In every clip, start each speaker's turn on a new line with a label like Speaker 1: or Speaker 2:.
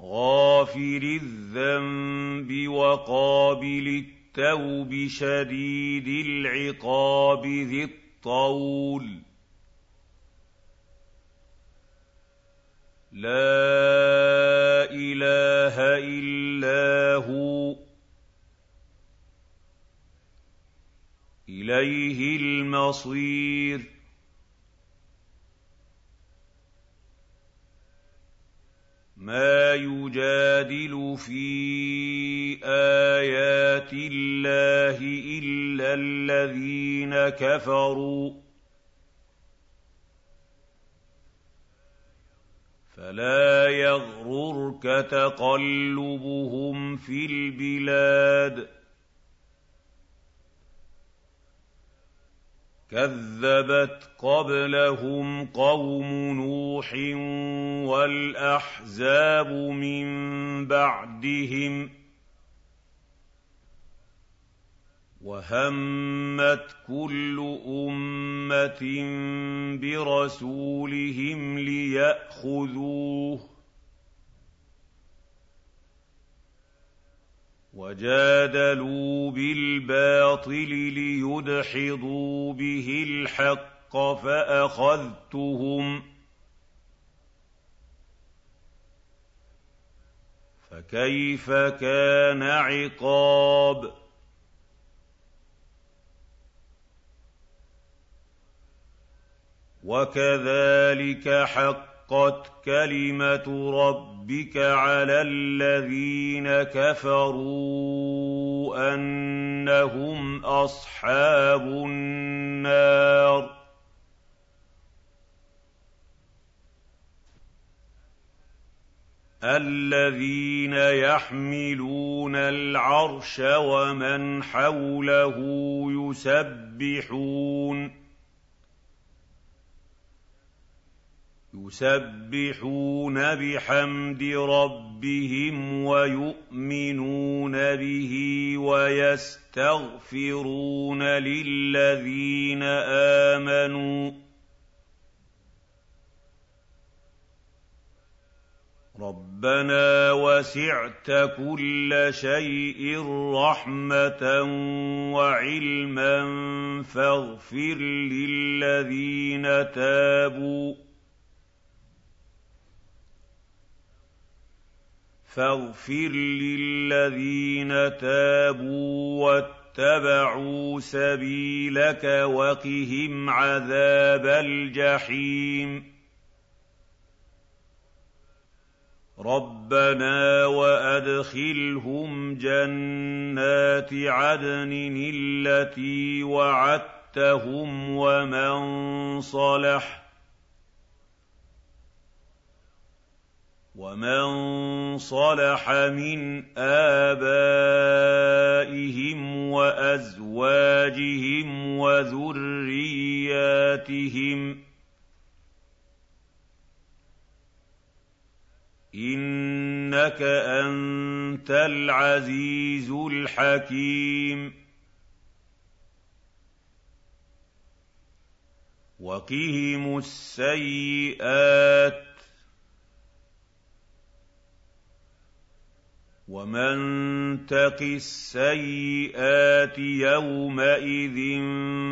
Speaker 1: غافر الذنب وقابل التوب شديد العقاب ذي الطول. لا إله إلا هو. إليه المصير. مَا يُجَادِلُ فِي آيَاتِ اللَّهِ إِلَّا الَّذِينَ كَفَرُوا ۚ. فَلَا يَغْرُرْكَ تَقَلُّبُهُمْ فِي الْبِلَادِ. كَذَّبَتْ قَبْلَهُمْ قَوْمُ نُوحٍ وَالْأَحْزَابُ مِن بَعْدِهِمْ ۖ وَهَمَّتْ كُلُّ أُمَّةٍ بِرَسُولِهِمْ لِيَأْخُذُوهُ وَجَادَلُوا بِالْبَاطِلِ لِيُدْحِضُوا بِهِ الْحَقَّ فَأَخَذْتُهُمْ ۖ فَكَيْفَ كَانَ عِقَابِ وَكَذَٰلِكَ حَقَّتْ كَلِمَةُ رَبِّكَ عَلَى الَّذِينَ كَفَرُوا أَنَّهُمْ أَصْحَابُ النَّارِ الَّذِينَ يَحْمِلُونَ الْعَرْشَ وَمَنْ حَوْلَهُ يُسَبِّحُونَ يُسَبِّحُونَ بِحَمْدِ رَبِّهِمْ وَيُؤْمِنُونَ بِهِ وَيَسْتَغْفِرُونَ لِلَّذِينَ آمَنُوا. رَبَّنَا وَسِعْتَ كُلَّ شَيْءٍ رَّحْمَةً وَعِلْمًا فَاغْفِرْ لِلَّذِينَ تَابُوا. فاغفر للذين تابوا واتبعوا سبيلك وقهم عذاب الجحيم. رَبَّنَا وَأَدْخِلْهُمْ جَنَّاتِ عَدْنٍ الَّتِي وَعَدتَّهُمْ وَمَن صَلَحَ وَمَن صَلَحَ مِنْ آبَائِهِمْ وَأَزْوَاجِهِمْ وَذُرِّيَّاتِهِمْ ۚ إِنَّكَ أَنتَ الْعَزِيزُ الْحَكِيمُ وَقِهِمُ السَّيِّئَاتِ ۚ وَمَن تَقِ السَّيِّئَاتِ يَوْمَئِذٍ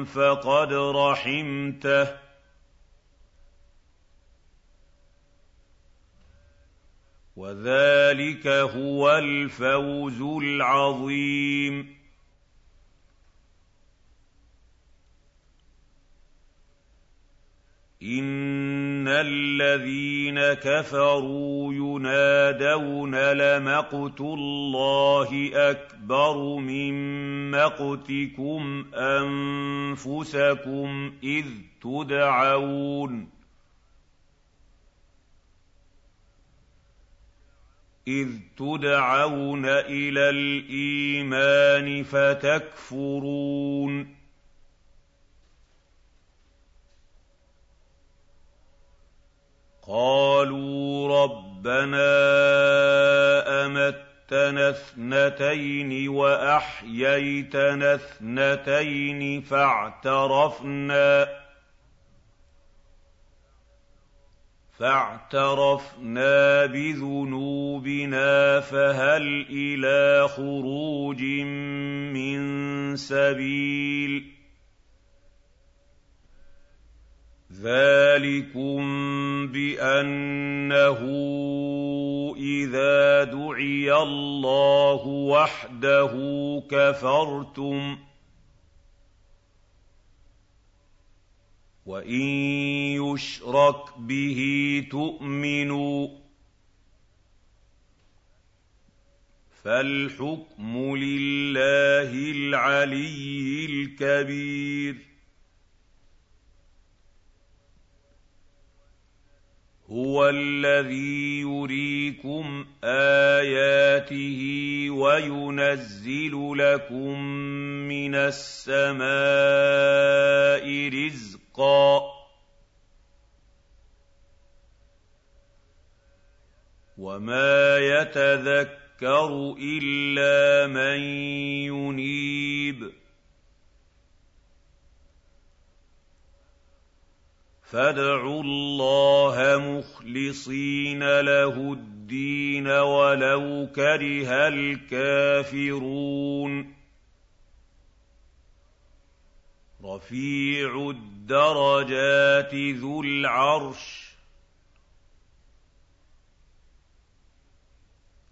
Speaker 1: فَقَدْ رَحِمْتَهُ وَذَٰلِكَ هُوَ الْفَوْزُ الْعَظِيمُ إِنَّ الَّذِينَ كَفَرُوا يُنَادَوْنَ لَمَقْتُ اللَّهِ أَكْبَرُ مِن مَّقْتِكُمْ أَنفُسَكُمْ إِذْ تُدْعَوْنَ إِذْ تُدْعَوْنَ إِلَى الْإِيمَانِ فَتَكْفُرُونَ قَالُوا رَبَّنَا أَمَتَّنَا اثْنَتَيْنِ وَأَحْيَيْتَنَا اثْنَتَيْنِ فَاعْتَرَفْنَا بذنوبنا فهل إلى خروج من سبيل ذلكم بأنه إذا دعي الله وحده كفرتم ۖ وَإِن يُشْرَكْ بِهِ تُؤْمِنُوا فَالْحُكْمُ لِلَّهِ الْعَلِيِّ الْكَبِيرِ هُوَ الَّذِي يُرِيكُمْ آيَاتِهِ وَيُنَزِّلُ لَكُم مِّنَ السَّمَاءِ رِزْقًا وما يتذكر الا من ينيب فادعوا الله مخلصين له الدين ولو كره الكافرون. رفيع الدرجات ذو العرش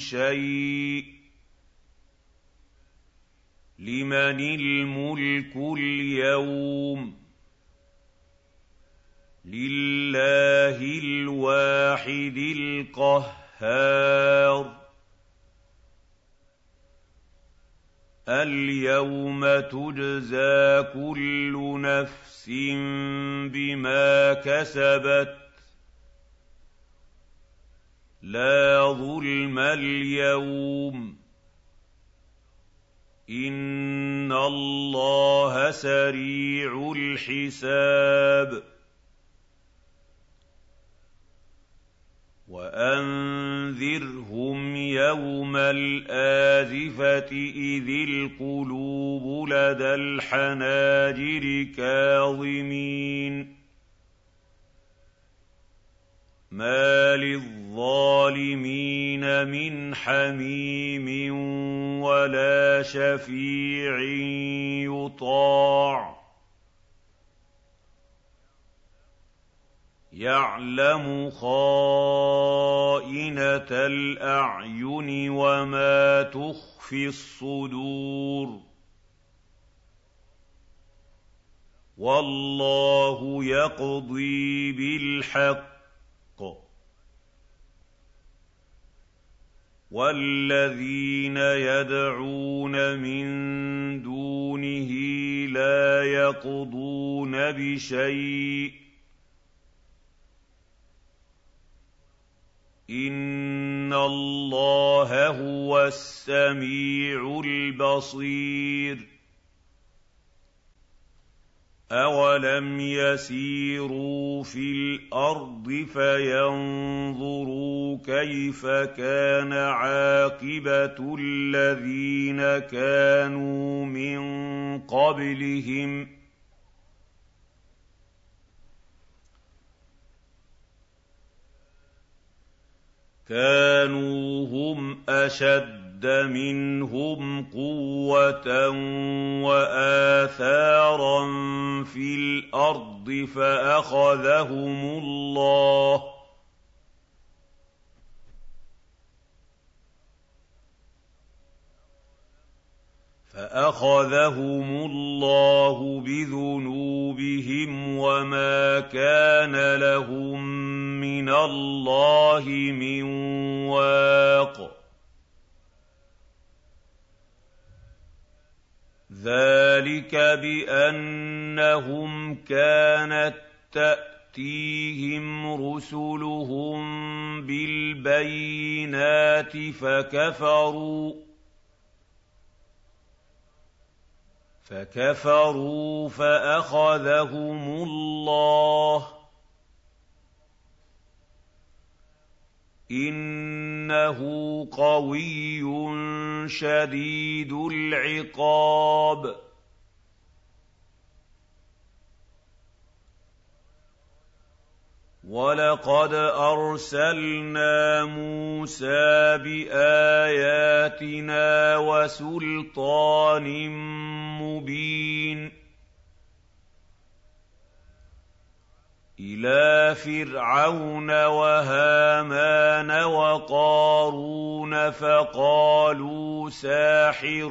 Speaker 1: شَيْءٌ ۚ لِّمَنِ الْمُلْكُ الْيَوْمَ ۖ لِلَّهِ الْوَاحِدِ الْقَهَّارِ الْيَوْمَ تُجْزَىٰ كُلُّ نَفْسٍ بِمَا كَسَبَتْ ۚ لَا ظُلْمَ الْيَوْمَ ۚ. إِنَّ اللَّهَ سَرِيعُ الْحِسَابِ. وَأَنذِرْهُمْ يَوْمَ الْآزِفَةِ إِذِ الْقُلُوبُ لَدَى الْحَنَاجِرِ كَاظِمِينَ. مَا لِلظَّالِمِينَ مِنْ حَمِيمٍ وَلَا شَفِيعٍ يُطَاعُ يَعْلَمُ خَائِنَةَ الْأَعْيُنِ وَمَا تُخْفِي الصُّدُورُ وَاللَّهُ يَقْضِي بِالْحَقِّ وَالَّذِينَ يَدْعُونَ مِن دُونِهِ لَا يَقْضُونَ بِشَيْءٍ إِنَّ اللَّهَ هُوَ السَّمِيعُ الْبَصِيرُ أَوَلَمْ يَسِيرُوا فِي الْأَرْضِ فَيَنظُرُوا كَيْفَ كَانَ عَاقِبَةُ الَّذِينَ كَانُوا مِن قَبْلِهِمْ ۚ كَانُوا هُمْ أَشَدَّ اشتد منهم قوة وآثارا في الأرض فأخذهم الله. فأخذهم الله بذنوبهم وما كان لهم من الله من واق. ذلك بانهم كانت تاتيهم رسلهم بالبينات فكفروا فكفروا فاخذهم الله إنه قوي شديد العقاب. وَلَقَدْ أَرْسَلْنَا مُوسَىٰ بِآيَاتِنَا وَسُلْطَانٍ مُّبِينٍ إِلَىٰ فِرْعَوْنَ وَهَامَانَ وَقَارُونَ فَقَالُوا سَاحِرٌ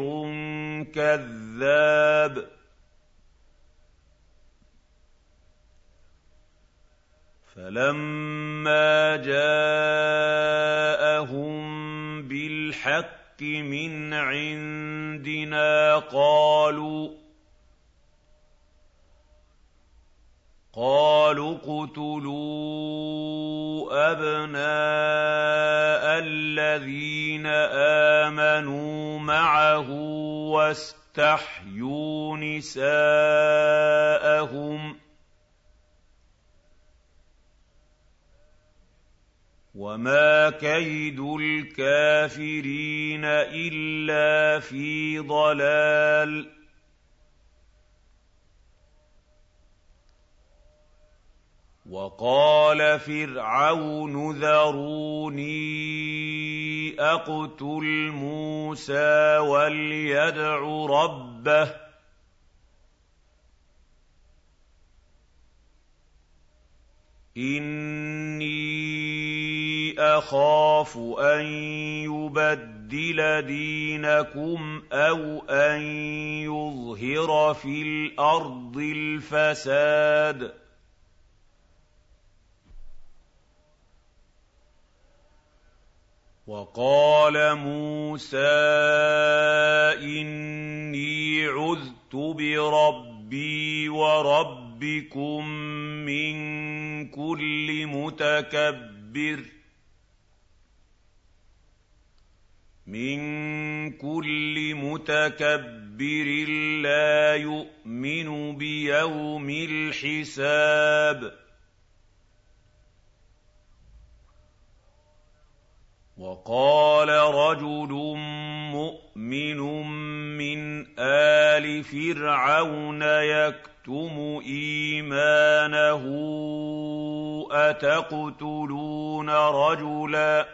Speaker 1: كَذَّابٌ. فَلَمَّا جَاءَهُم بِالْحَقِّ مِنْ عِندِنَا قَالُوا قالوا اقْتُلُوا أَبْنَاءَ الَّذِينَ آمَنُوا مَعَهُ وَاسْتَحْيُوا نِسَاءَهُمْ ۚ وَمَا كَيْدُ الْكَافِرِينَ إِلَّا فِي ضَلَالٍ وَقَالَ فِرْعَوْنُ ذَرُونِي أَقْتُلْ مُوسَىٰ وَلْيَدْعُ رَبَّهُ. إِنِّي أَخَافُ أَن يُبَدِّلَ دِينَكُمْ أَوْ أَن يُظْهِرَ فِي الْأَرْضِ الْفَسَادَ. وَقَالَ مُوسَىٰ إِنِّي عُذْتُ بِرَبِّي وَرَبِّكُم مِّن كُلِّ مُتَكَبِّرٍ مِّن كُلِّ مُتَكَبِّرٍ لَّا يُؤْمِنُ بِيَوْمِ الْحِسَابِ وَقَالَ رَجُلٌ مُّؤْمِنٌ مِّنْ آلِ فِرْعَوْنَ يَكْتُمُ إِيمَانَهُ أَتَقْتُلُونَ رَجُلًا؟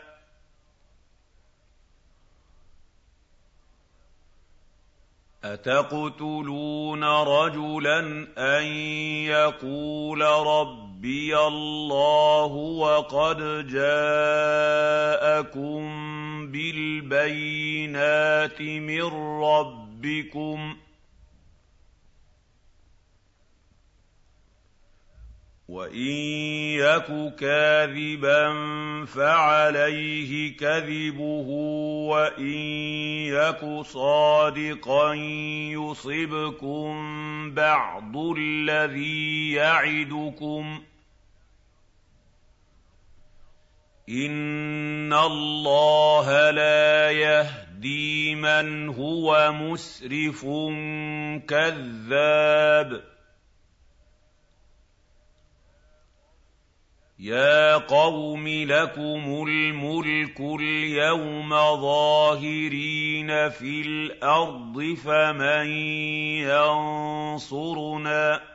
Speaker 1: أَتَقْتُلُونَ رَجُلًا أَن يَقُولَ رَبِّيَ اللَّهُ وَقَدْ جَاءَكُم بِالْبَيِّنَاتِ مِن رَّبِّكُمْ ۖ وَإِن يَكُ كَاذِبًا فَعَلَيْهِ كَذِبُهُ وَإِن يَكُ صَادِقًا يُصِبْكُم بَعْضُ الَّذِي يَعِدُكُمْ ۖ إِنَّ اللَّهَ لَا يَهْدِي مَنْ هُوَ مُسْرِفٌ كَذَّابٌ. يَا قَوْمِ لَكُمُ الْمُلْكُ الْيَوْمَ ظَاهِرِينَ فِي الْأَرْضِ فَمَن يَنصُرُنَا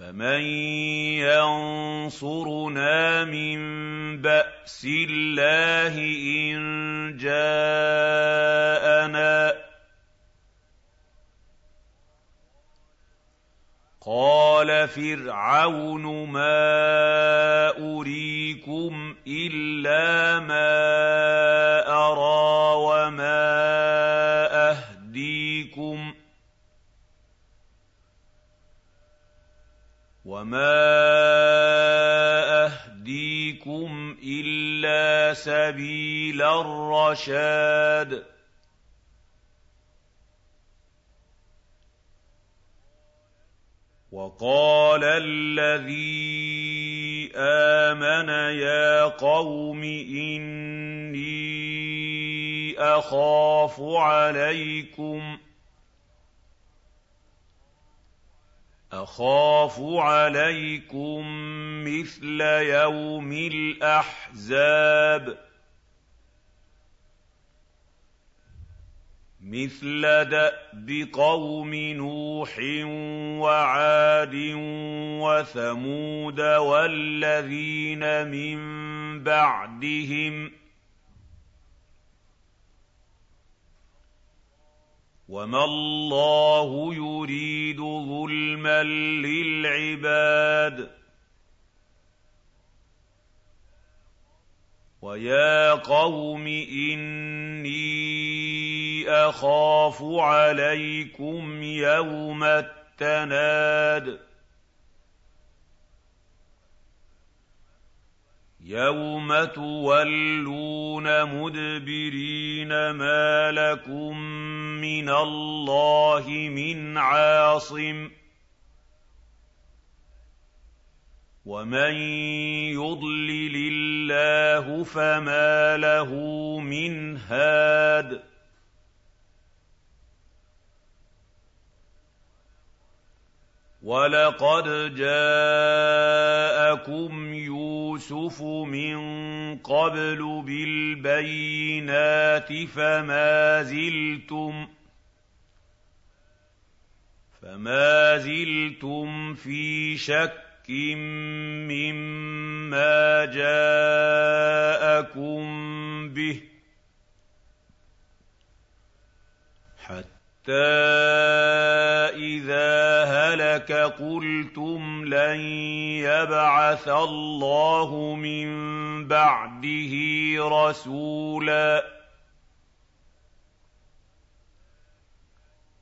Speaker 1: فَمَن يَنصُرُنَا مِن بَأْسِ اللَّهِ إِن جَاءَنَا ۚ قَالَ فِرْعَوْنُ مَا أُرِيكُمْ إِلَّا مَا أَرَىٰ وَمَا وما اهديكم الا سبيل الرشاد وقال الذي امن يا قوم اني اخاف عليكم أخاف عليكم مثل يوم الأحزاب. مثل دأب قوم نوح وعاد وثمود والذين من بعدهم وما الله يريد ظلما للعباد. ويا قوم إني أخاف عليكم يوم التناد. يوم تولون مدبرين ما لكم من الله من عاصم. ومن يضلل الله فما له من هاد وَلَقَدْ جَاءَكُمْ يُوسُفُ مِن قَبْلُ بِالْبَيِّنَاتِ فَمَا زِلْتُمْ فما زلتم في شك مما جاءكم به حَتَّىٰ إِذَا هَلَكَ قُلْتُمْ لَن يَبْعَثَ اللَّهُ مِن بَعْدِهِ رَسُولًا ۚ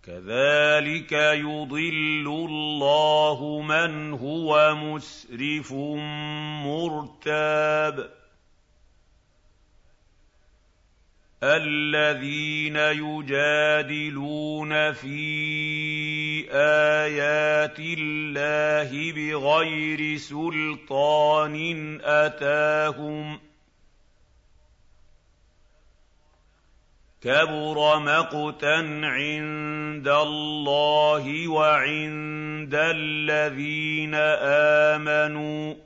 Speaker 1: كَذَٰلِكَ يُضِلُّ اللَّهُ مَنْ هُوَ مُسْرِفٌ مُّرْتَابٌ الَّذِينَ يُجَادِلُونَ فِي آيَاتِ اللَّهِ بِغَيْرِ سُلْطَانٍ أَتَاهُمْ ۖ كَبُرَ مَقْتًا عِندَ اللَّهِ وَعِندَ الَّذِينَ آمَنُوا ۚ.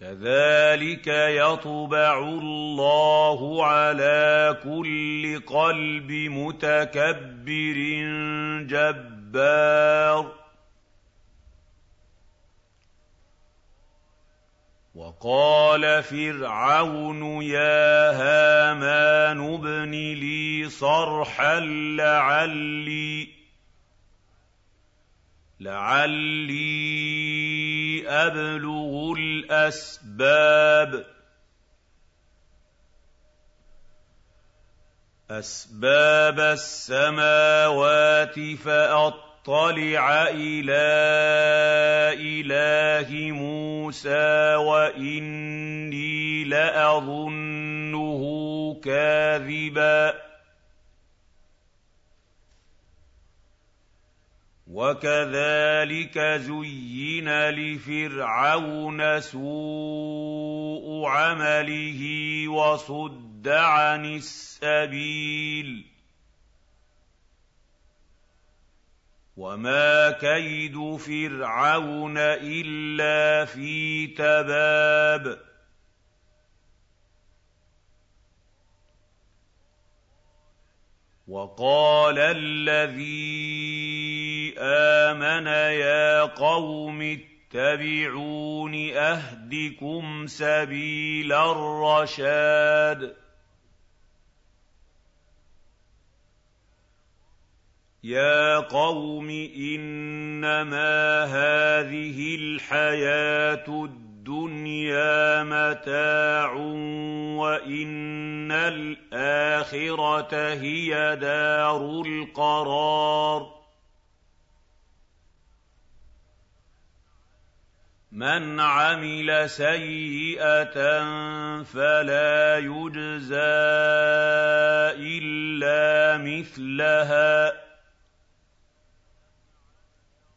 Speaker 1: كَذَٰلِكَ يَطْبَعُ اللَّهُ عَلَىٰ كُلِّ قَلْبِ مُتَكَبِّرٍ جَبَّارٍ. وَقَالَ فِرْعَوْنُ يَا هَامَانُ ابْنِ لِي صَرْحًا لَّعَلِّي أبلغ الأسباب أسباب السماوات فأطلع إلى إله موسى وإني لأظنه كاذباً وَكَذَٰلِكَ زُيِّنَ لِفِرْعَوْنَ سُوءُ عَمَلِهِ وَصُدَّ عَنِ السَّبِيلِ ۚ وَمَا كَيْدُ فِرْعَوْنَ إِلَّا فِي تَبَابٍ وَقَالَ الَّذِي آمَنَ يَا قَوْمِ اتَّبِعُونِ أَهْدِكُمْ سَبِيلَ الرَّشَادِ يَا قَوْمِ إِنَّمَا هَٰذِهِ الْحَيَاةُ الدُّنْيَا مَتَاعٌ وَإِنَّ الْآخِرَةَ هِيَ دَارُ الْقَرَارِ من عمل سيئه فلا يجزى الا مثلها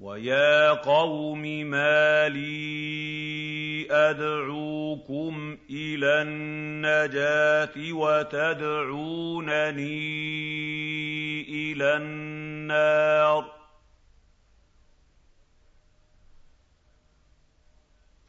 Speaker 1: وَيَا قَوْمِ مَا لِي أَدْعُوكُمْ إِلَى النَّجَاةِ وَتَدْعُونَنِي إِلَى النَّارِ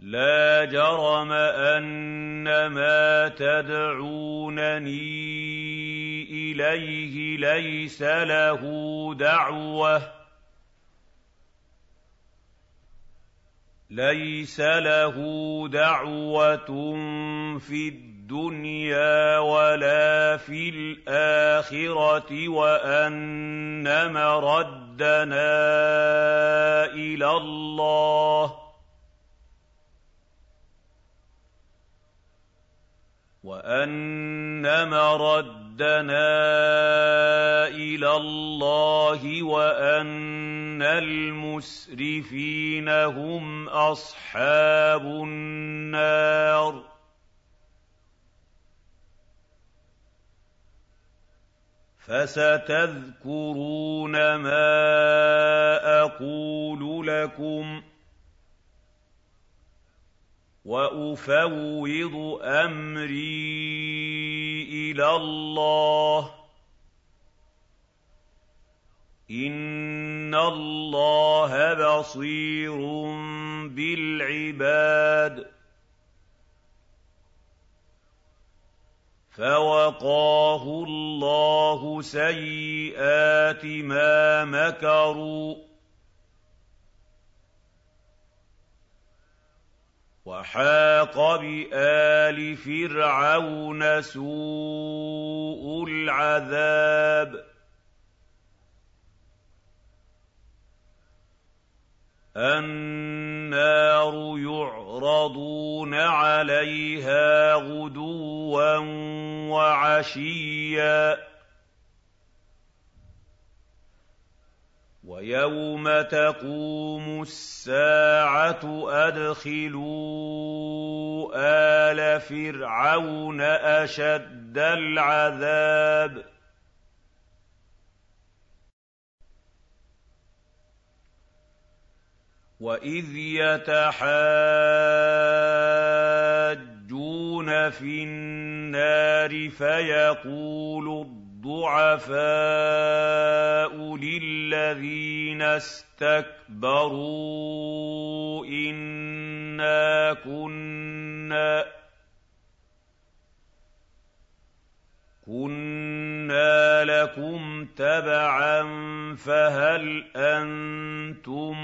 Speaker 1: لَا جَرَمَ أَنَّمَا تَدْعُونَنِي إِلَيْهِ لَيْسَ لَهُ دَعْوَةٌ. لَيْسَ لَهُ دَعْوَةٌ فِي الدُّنْيَا وَلَا فِي الْآخِرَةِ وَأَنَّ مَرَدَّنَا إِلَى اللَّهِ. وَأَنَّ مَرَدَّنَا إِلَى اللَّهِ وَأَنَّ الْمُسْرِفِينَ هُمْ أَصْحَابُ النَّارِ فَسَتَذْكُرُونَ مَا أَقُولُ لَكُمْ ۚ وَأُفَوِّضُ أَمْرِي إِلَى اللَّهِ ۚ. إِنَّ اللَّهَ بَصِيرٌ بِالْعِبَادِ. فَوَقَاهُ اللَّهُ سَيِّئَاتِ مَا مَكَرُوا. وَحَاقَ بِآلِ فِرْعَوْنَ سُوءُ الْعَذَابِ. النَّارُ يُعْرَضُونَ عَلَيْهَا غُدُوًّا وَعَشِيًّا. وَيَوْمَ تَقُومُ السَّاعَةُ أَدْخِلُوا آلَ فِرْعَوْنَ أَشَدَّ الْعَذَابِ وَإِذْ يَتَحَاجُّونَ فِي النَّارِ فَيَقُولُ الضُّعَفَاءُ لِلَّذِينَ اسْتَكْبَرُوا إِنَّا كُنَّا كُنَّا لَكُمْ تَبَعًا فَهَلْ أَنتُم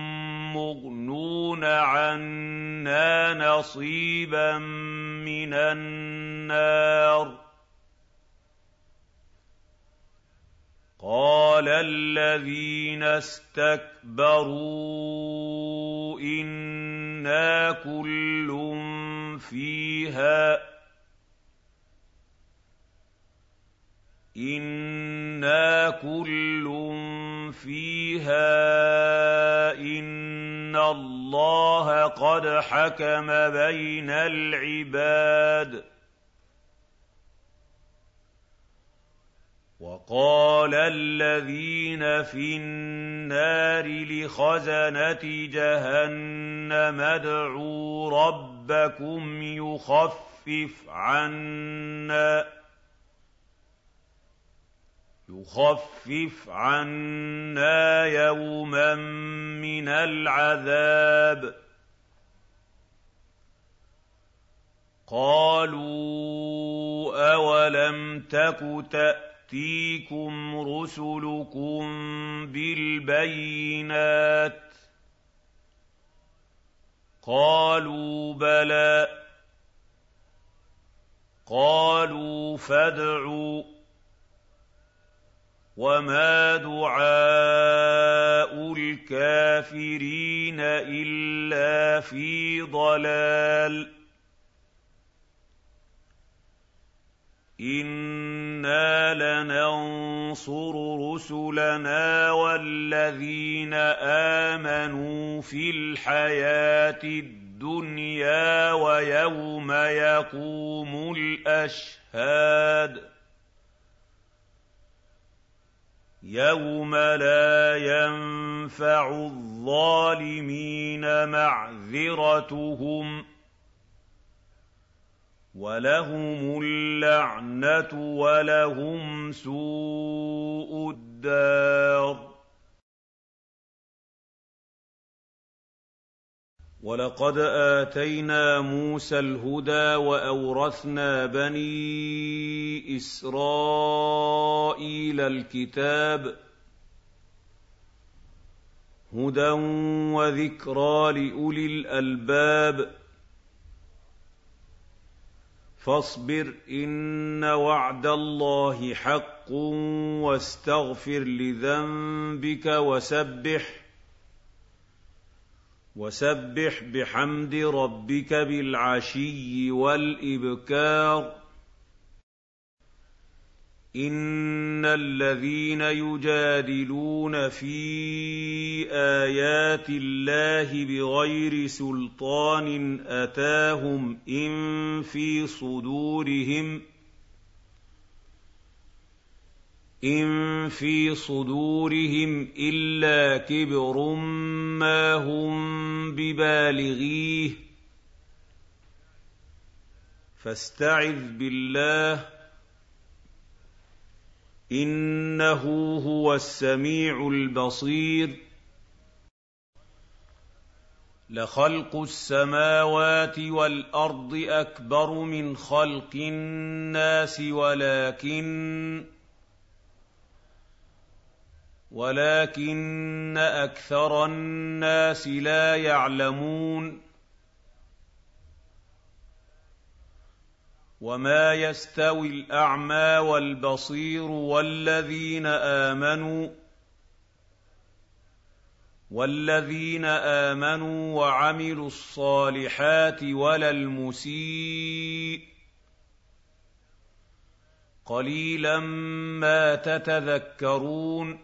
Speaker 1: مُّغْنُونَ عَنَّا نَصِيبًا مِّنَ النَّارِ قَالَ الَّذِينَ اسْتَكْبَرُوا إِنَّا كُلٌّ فِيهَا إِنَّا كُلٌّ فِيهَا إِنَّ اللَّهَ قَدْ حَكَمَ بَيْنَ الْعِبَادِ وقال الذين في النار لخزنة جهنم ادعوا ربكم يخفف عنا يخفف عنا يوما من العذاب. قالوا أولم تك تاتيكم رسلكم بالبينات قالوا بلى قالوا فادعوا وما دعاء الكافرين إلا في ضلال أنا لننصر رسلنا والذين امنوا في الحياة الدنيا ويوم يقوم الاشهاد يوم لا ينفع الظالمين معذرتهم وَلَهُمُ اللَّعْنَةُ وَلَهُمْ سُوءُ الدَّارِ وَلَقَدْ آتَيْنَا مُوسَى الْهُدَىٰ وَأَوْرَثْنَا بَنِي إِسْرَائِيلَ الْكِتَابَ هُدًى وَذِكْرَىٰ لِأُولِي الْأَلْبَابِ فاصبر إن وعد الله حق واستغفر لذنبك وسبح وسبح بحمد ربك بالعشي والإبكار. ان الذين يجادلون في ايات الله بغير سلطان اتاهم ان في صدورهم ان في صدورهم الا كبر ما هم ببالغيه فاستعذ بالله إنه هو السميع البصير. لخلق السماوات والأرض أكبر من خلق الناس ولكن ولكن أكثر الناس لا يعلمون. وما يستوي الاعمى والبصير والذين امنوا والذين امنوا وعملوا الصالحات ولا المسيء قليلا ما تتذكرون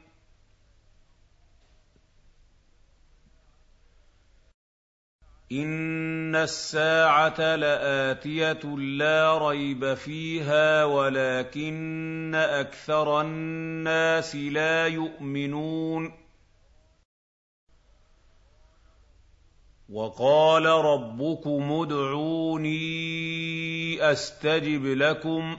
Speaker 1: ان الساعة لاتيه لا ريب فيها ولكن أكثر الناس لا يؤمنون وقال ربكم ادعوني استجب لكم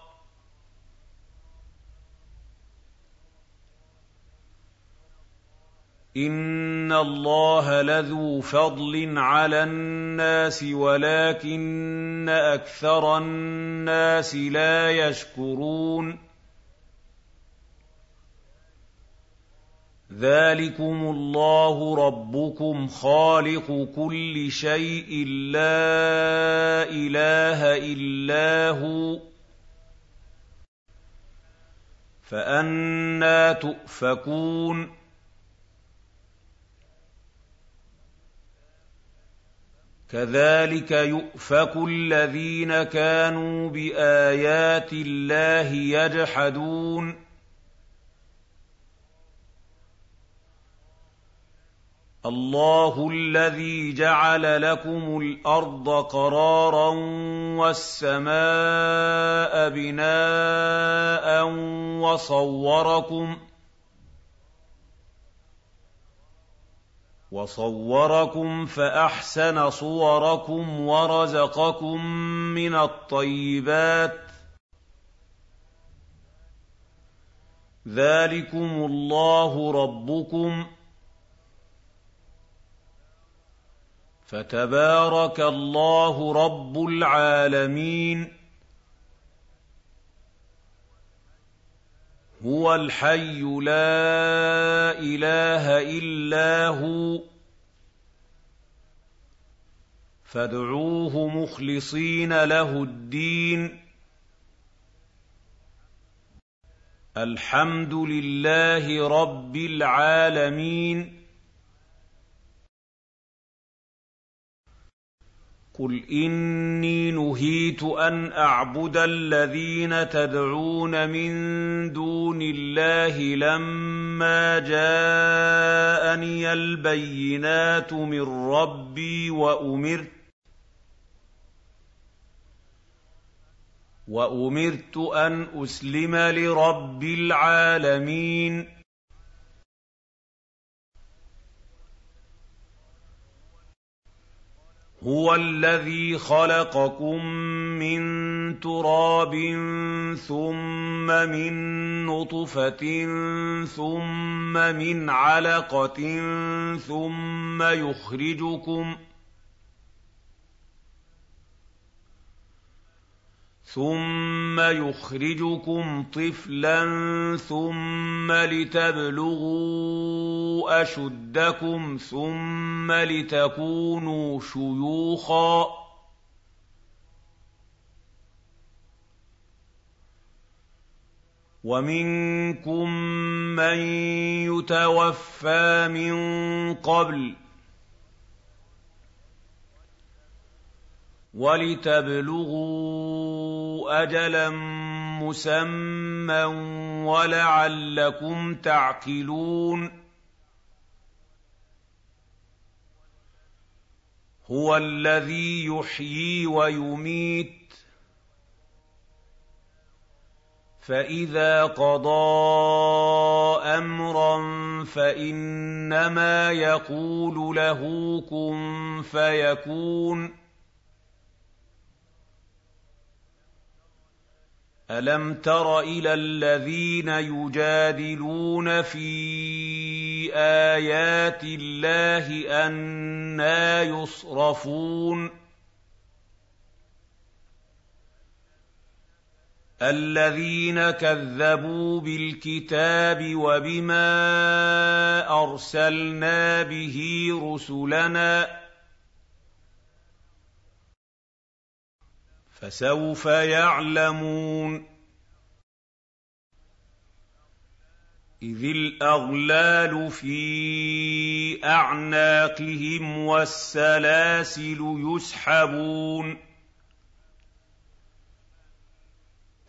Speaker 1: ان الله لذو فضل على الناس ولكن أكثر الناس لا يشكرون ذلكم الله ربكم خالق كل شيء لا اله الا هو فانا تؤفكون كذلك يؤفك الذين كانوا بآيات الله يجحدون. الله الذي جعل لكم الأرض قرارا والسماء بناء وصوركم وصوركم فأحسن صوركم ورزقكم من الطيبات. ذلكم الله ربكم. فتبارك الله رب العالمين. هو الحي لا إله إلا هو. فادعوه مخلصين له الدين. الحمد لله رب العالمين. قل اني نهيت ان اعبد الذين تدعون من دون الله لما جاءني البينات من ربي وامرت وامرت ان اسلم لرب العالمين هُوَ الَّذِي خَلَقَكُم مِّن تُرَابٍ ثُمَّ مِن نُّطْفَةٍ ثُمَّ مِنْ عَلَقَةٍ ثُمَّ يُخْرِجُكُمْ ۚ ثم يخرجكم طفلا ثم لتبلغوا اشدكم ثم لتكونوا شيوخا ومنكم من يتوفى من قبل وَلِتَبْلُغُوا أَجَلًا مُّسَمًّى وَلَعَلَّكُمْ تَعْقِلُونَ هُوَ الَّذِي يُحْيِي وَيُمِيتُ فَإِذَا قَضَىٰ أَمْرًا فَإِنَّمَا يَقُولُ لَهُ كُن فَيَكُونُ أَلَمْ تَرَ إِلَى الَّذِينَ يُجَادِلُونَ فِي آيَاتِ اللَّهِ أَنَّىٰ يُصْرَفُونَ الَّذِينَ كَذَّبُوا بِالْكِتَابِ وَبِمَا أَرْسَلْنَا بِهِ رُسُلَنَا فسوف يعلمون. إذ الأغلال في أعناقهم والسلاسل يسحبون.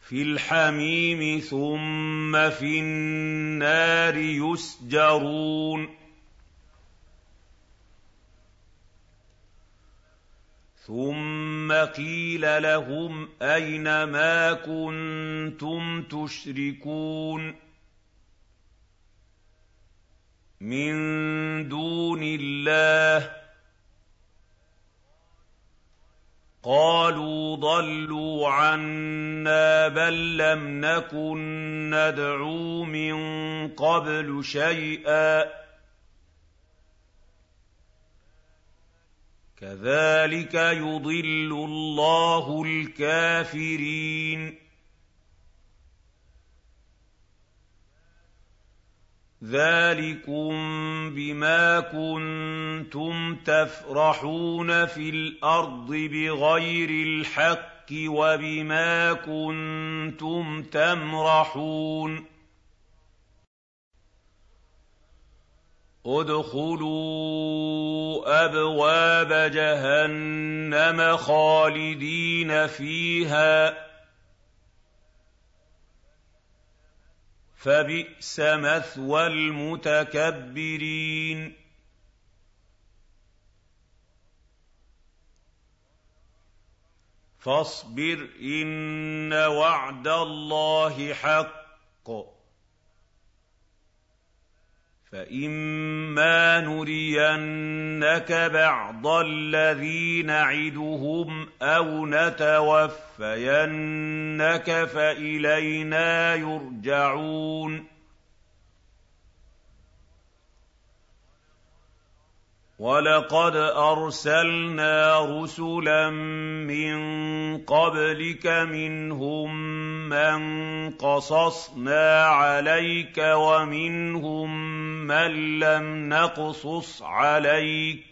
Speaker 1: في الحميم ثم في النار يسجرون. ثم قيل لهم اين ما كنتم تشركون من دون الله قالوا ضلوا عنا بل لم نكن ندعو من قبل شيئا كَذَٰلِكَ يُضِلُّ اللَّهُ الْكَافِرِينَ. ذَٰلِكُم بِمَا كُنتُمْ تَفْرَحُونَ فِي الْأَرْضِ بِغَيْرِ الْحَقِّ وَبِمَا كُنتُمْ تَمْرَحُونَ. ادْخُلُوا أَبْوَابَ جَهَنَّمَ خَالِدِينَ فِيهَا ۖ. فَبِئْسَ مَثْوَى الْمُتَكَبِّرِينَ. فَاصْبِرْ إِنَّ وَعْدَ اللَّهِ حَقٌّ. فَإِمَّا نُرِيَنَّكَ بَعْضَ الَّذِي نَعِدُهُمْ أَوْ نَتَوَفَّيَنَّكَ فَإِلَيْنَا يُرْجَعُونَ وَلَقَدْ أَرْسَلْنَا رُسُلًا مِّن قَبْلِكَ مِنْهُم مَّن قَصَصْنَا عَلَيْكَ وَمِنْهُم مَّن لَّمْ نَقْصُصْ عَلَيْكَ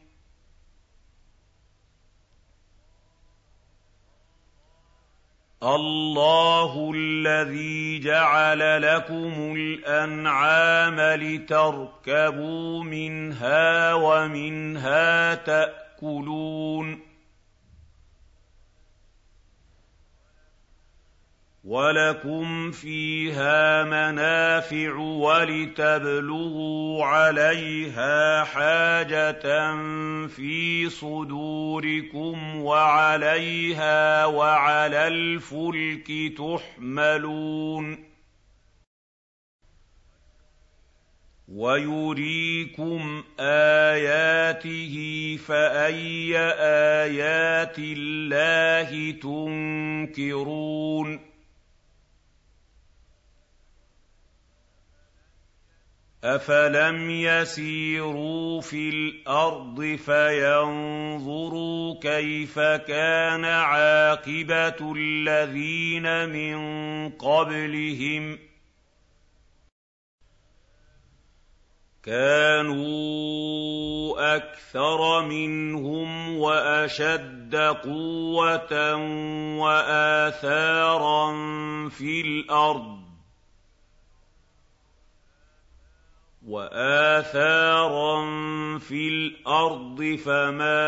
Speaker 1: اللَّهُ الَّذِي جَعَلَ لَكُمُ الْأَنْعَامَ لِتَرْكَبُوا مِنْهَا وَمِنْهَا تَأْكُلُونَ وَلَكُمْ فِيهَا مَنَافِعُ وَلِتَبْلُغُوا عَلَيْهَا حَاجَةً فِي صُدُورِكُمْ وَعَلَيْهَا وَعَلَى الْفُلْكِ تُحْمَلُونَ وَيُرِيكُمْ آيَاتِهِ فَأَيَّ آيَاتِ اللَّهِ تُنكِرُونَ أَفَلَمْ يَسِيرُوا فِي الْأَرْضِ فَيَنظُرُوا كَيْفَ كَانَ عَاقِبَةُ الَّذِينَ مِن قَبْلِهِمْ ۚ كَانُوا أَكْثَرَ مِنْهُمْ وَأَشَدَّ قُوَّةً وَآثَارًا فِي الْأَرْضِ وَآثَارًا فِي الْأَرْضِ فَمَا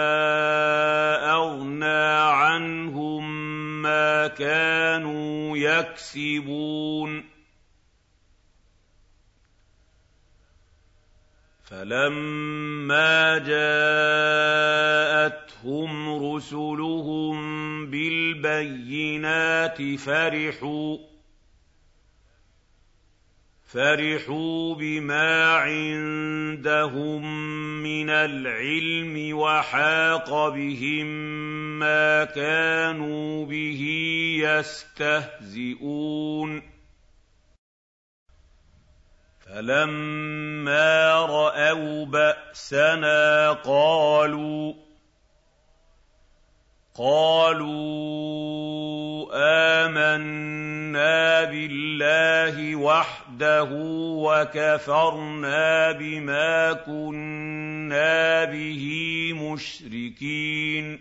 Speaker 1: أَغْنَىٰ عَنْهُم مَّا كَانُوا يَكْسِبُونَ. فَلَمَّا جَاءَتْهُمْ رُسُلُهُم بِالْبَيِّنَاتِ فَرِحُوا فَرِحُوا بِمَا عِندَهُم مِّنَ الْعِلْمِ وَحَاقَ بِهِم مَّا كَانُوا بِهِ يَسْتَهْزِئُونَ فَلَمَّا رَأَوْا بَأْسَنَا قَالُوا قَالُوا آمَنَّا بِاللَّهِ وَحْدَهُ وَكَفَرْنَا بِمَا كُنَّا بِهِ مُشْرِكِينَ.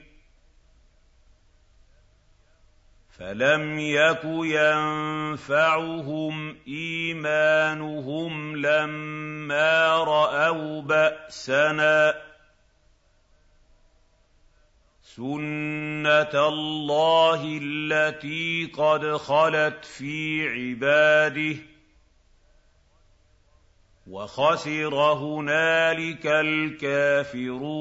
Speaker 1: فَلَمْ يَكُ يَنفَعُهُمْ إِيمَانُهُمْ لَمَّا رَأَوْا بَأْسَنَا ۖ. سُنَّتَ اللَّهِ الَّتِي قَدْ خَلَتْ فِي عِبَادِهِ ۖ وَخَسِرَ هُنَالِكَ الْكَافِرُونَ